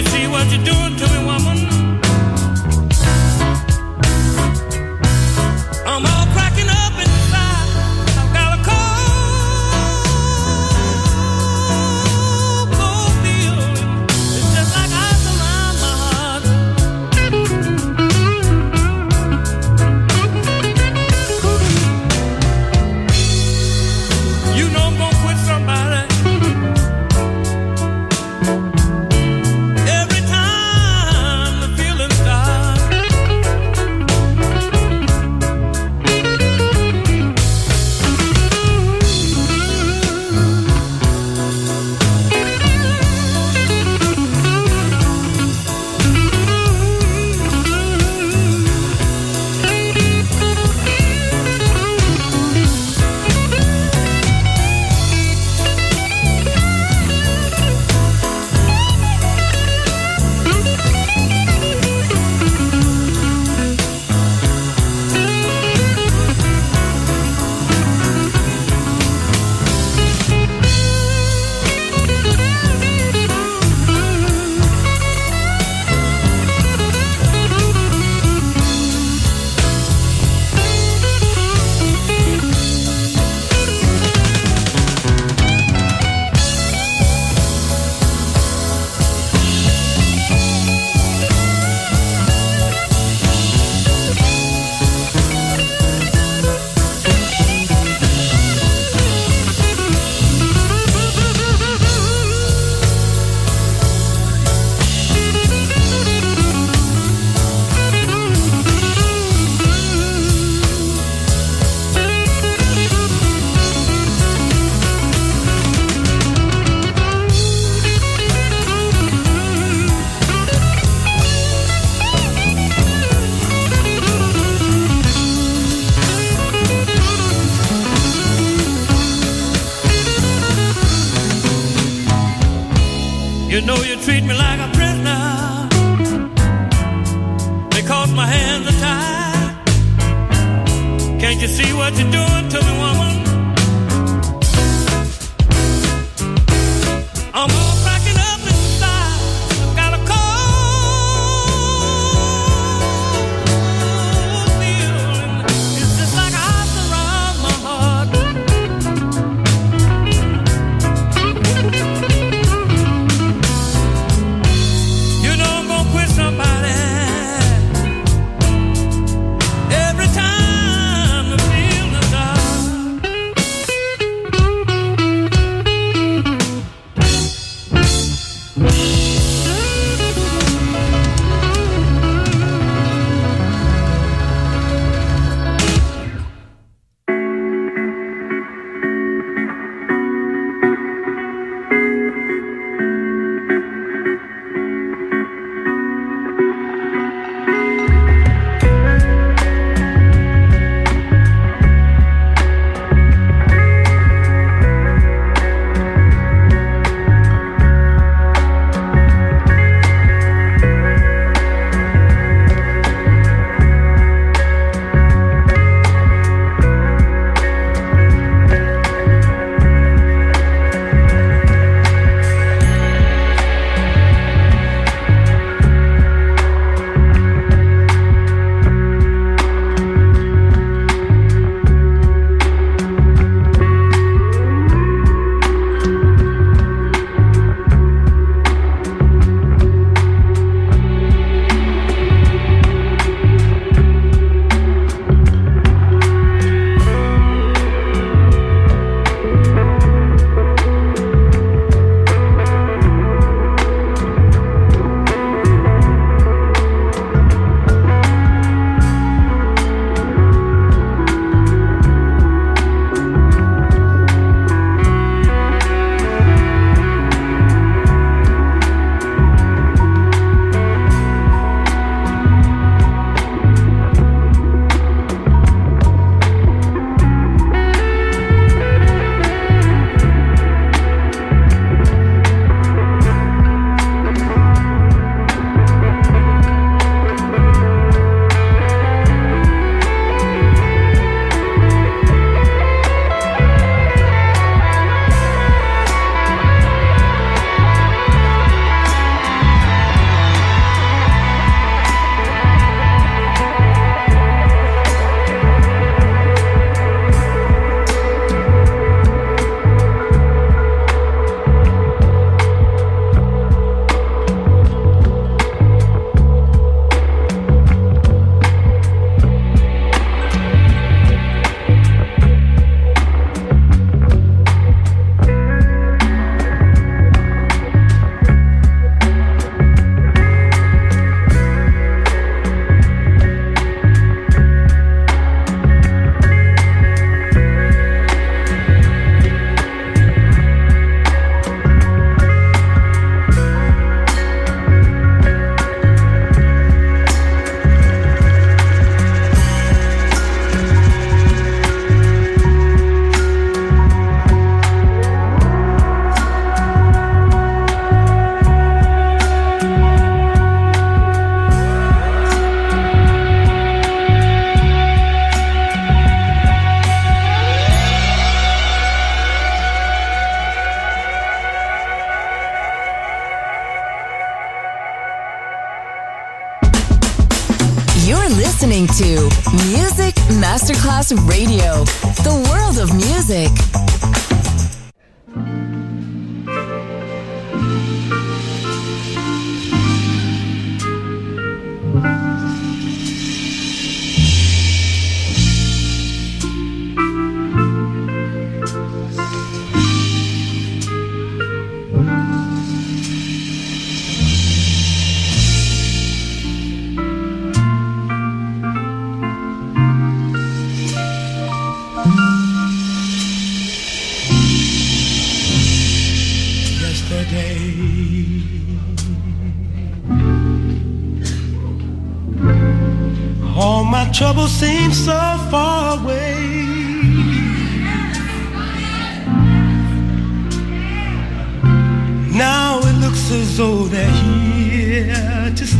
You see what you're doing You know you treat me like a prisoner They caught my hands are tied. Can't you see what you're doing to me, woman?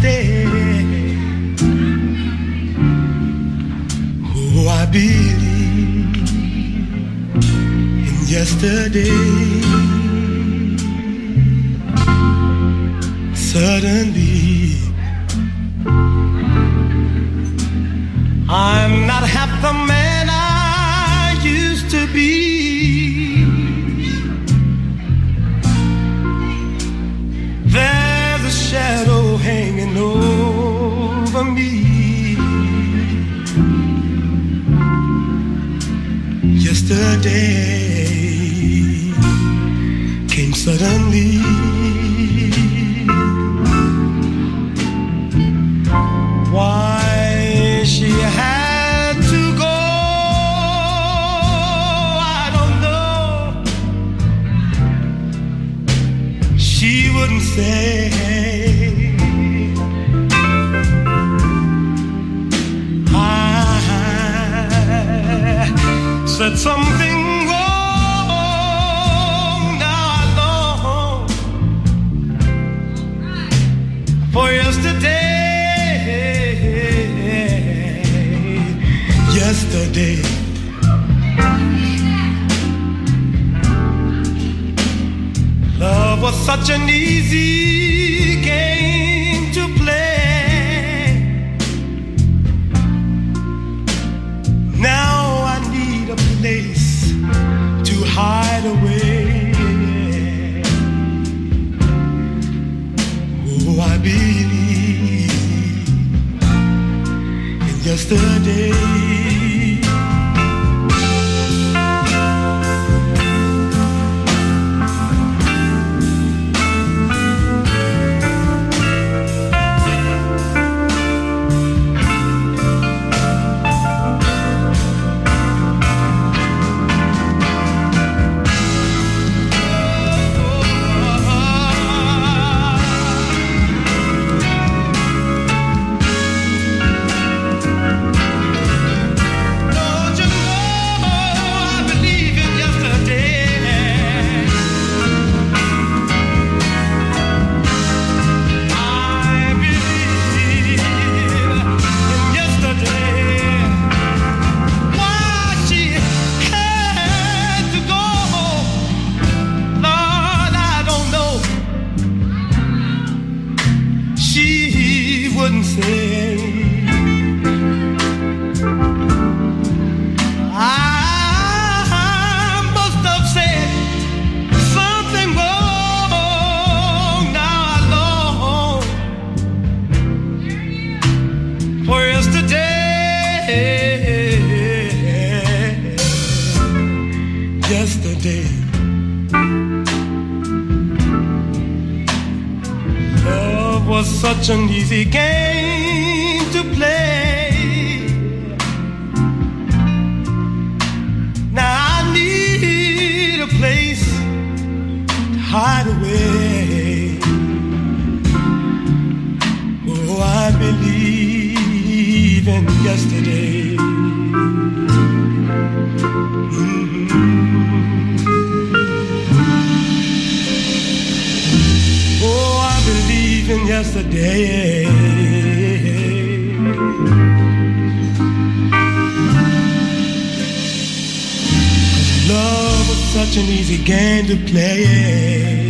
stay. Oh, I believe in yesterday. Suddenly, I'm not half the man I used to be. came suddenly. Why she had to go, I don't know. She wouldn't say. said something such an easy even yesterday. Cause love was such an easy game to play.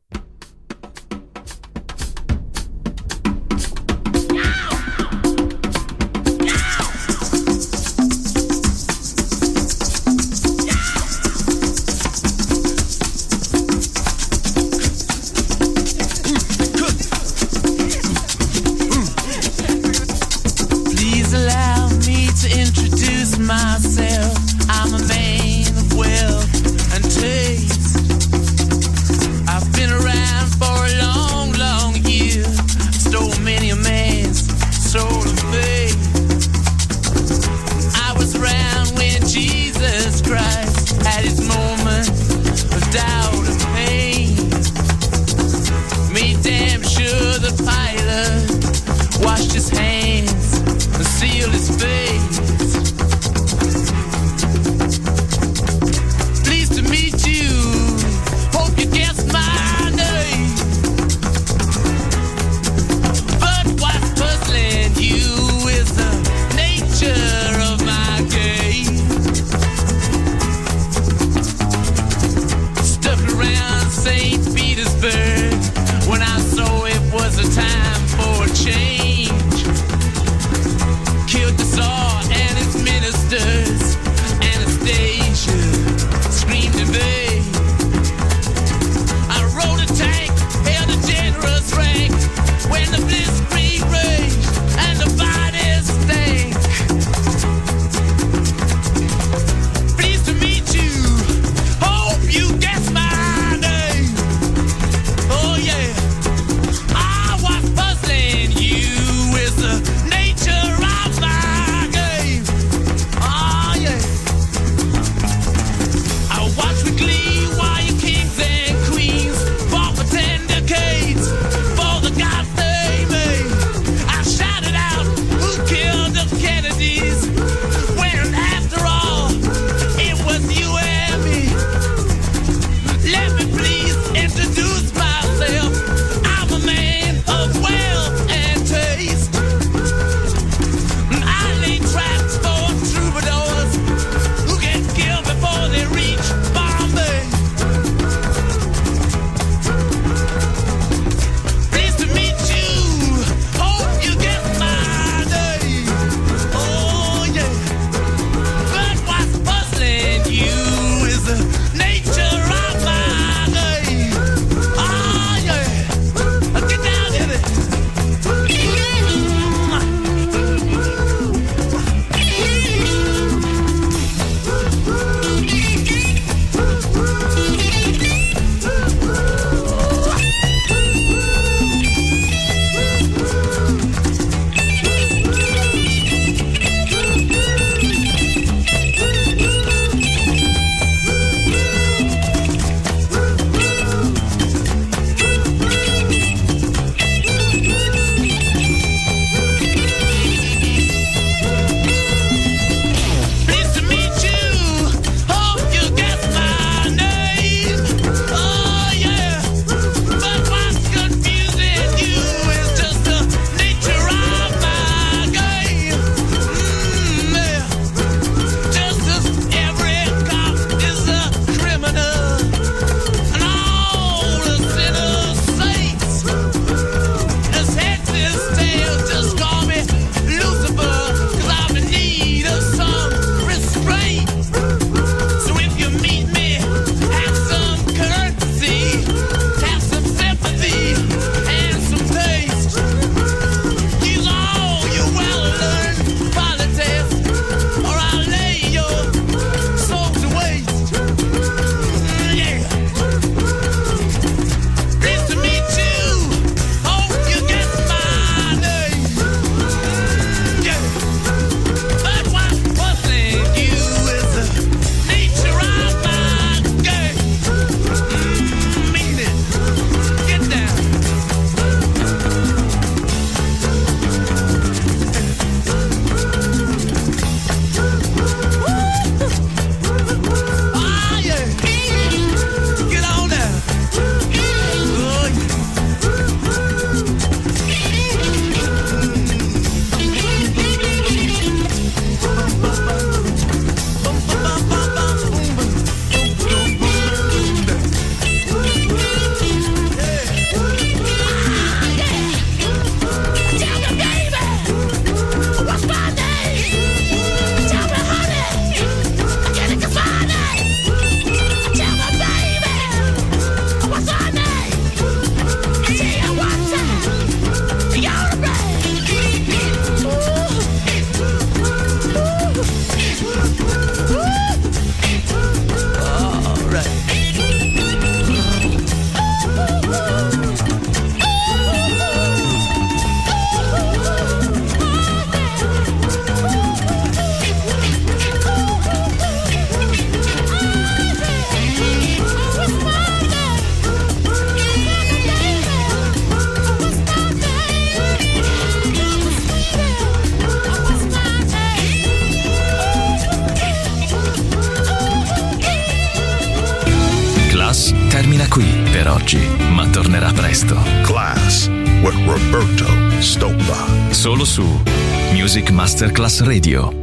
Masterclass Radio.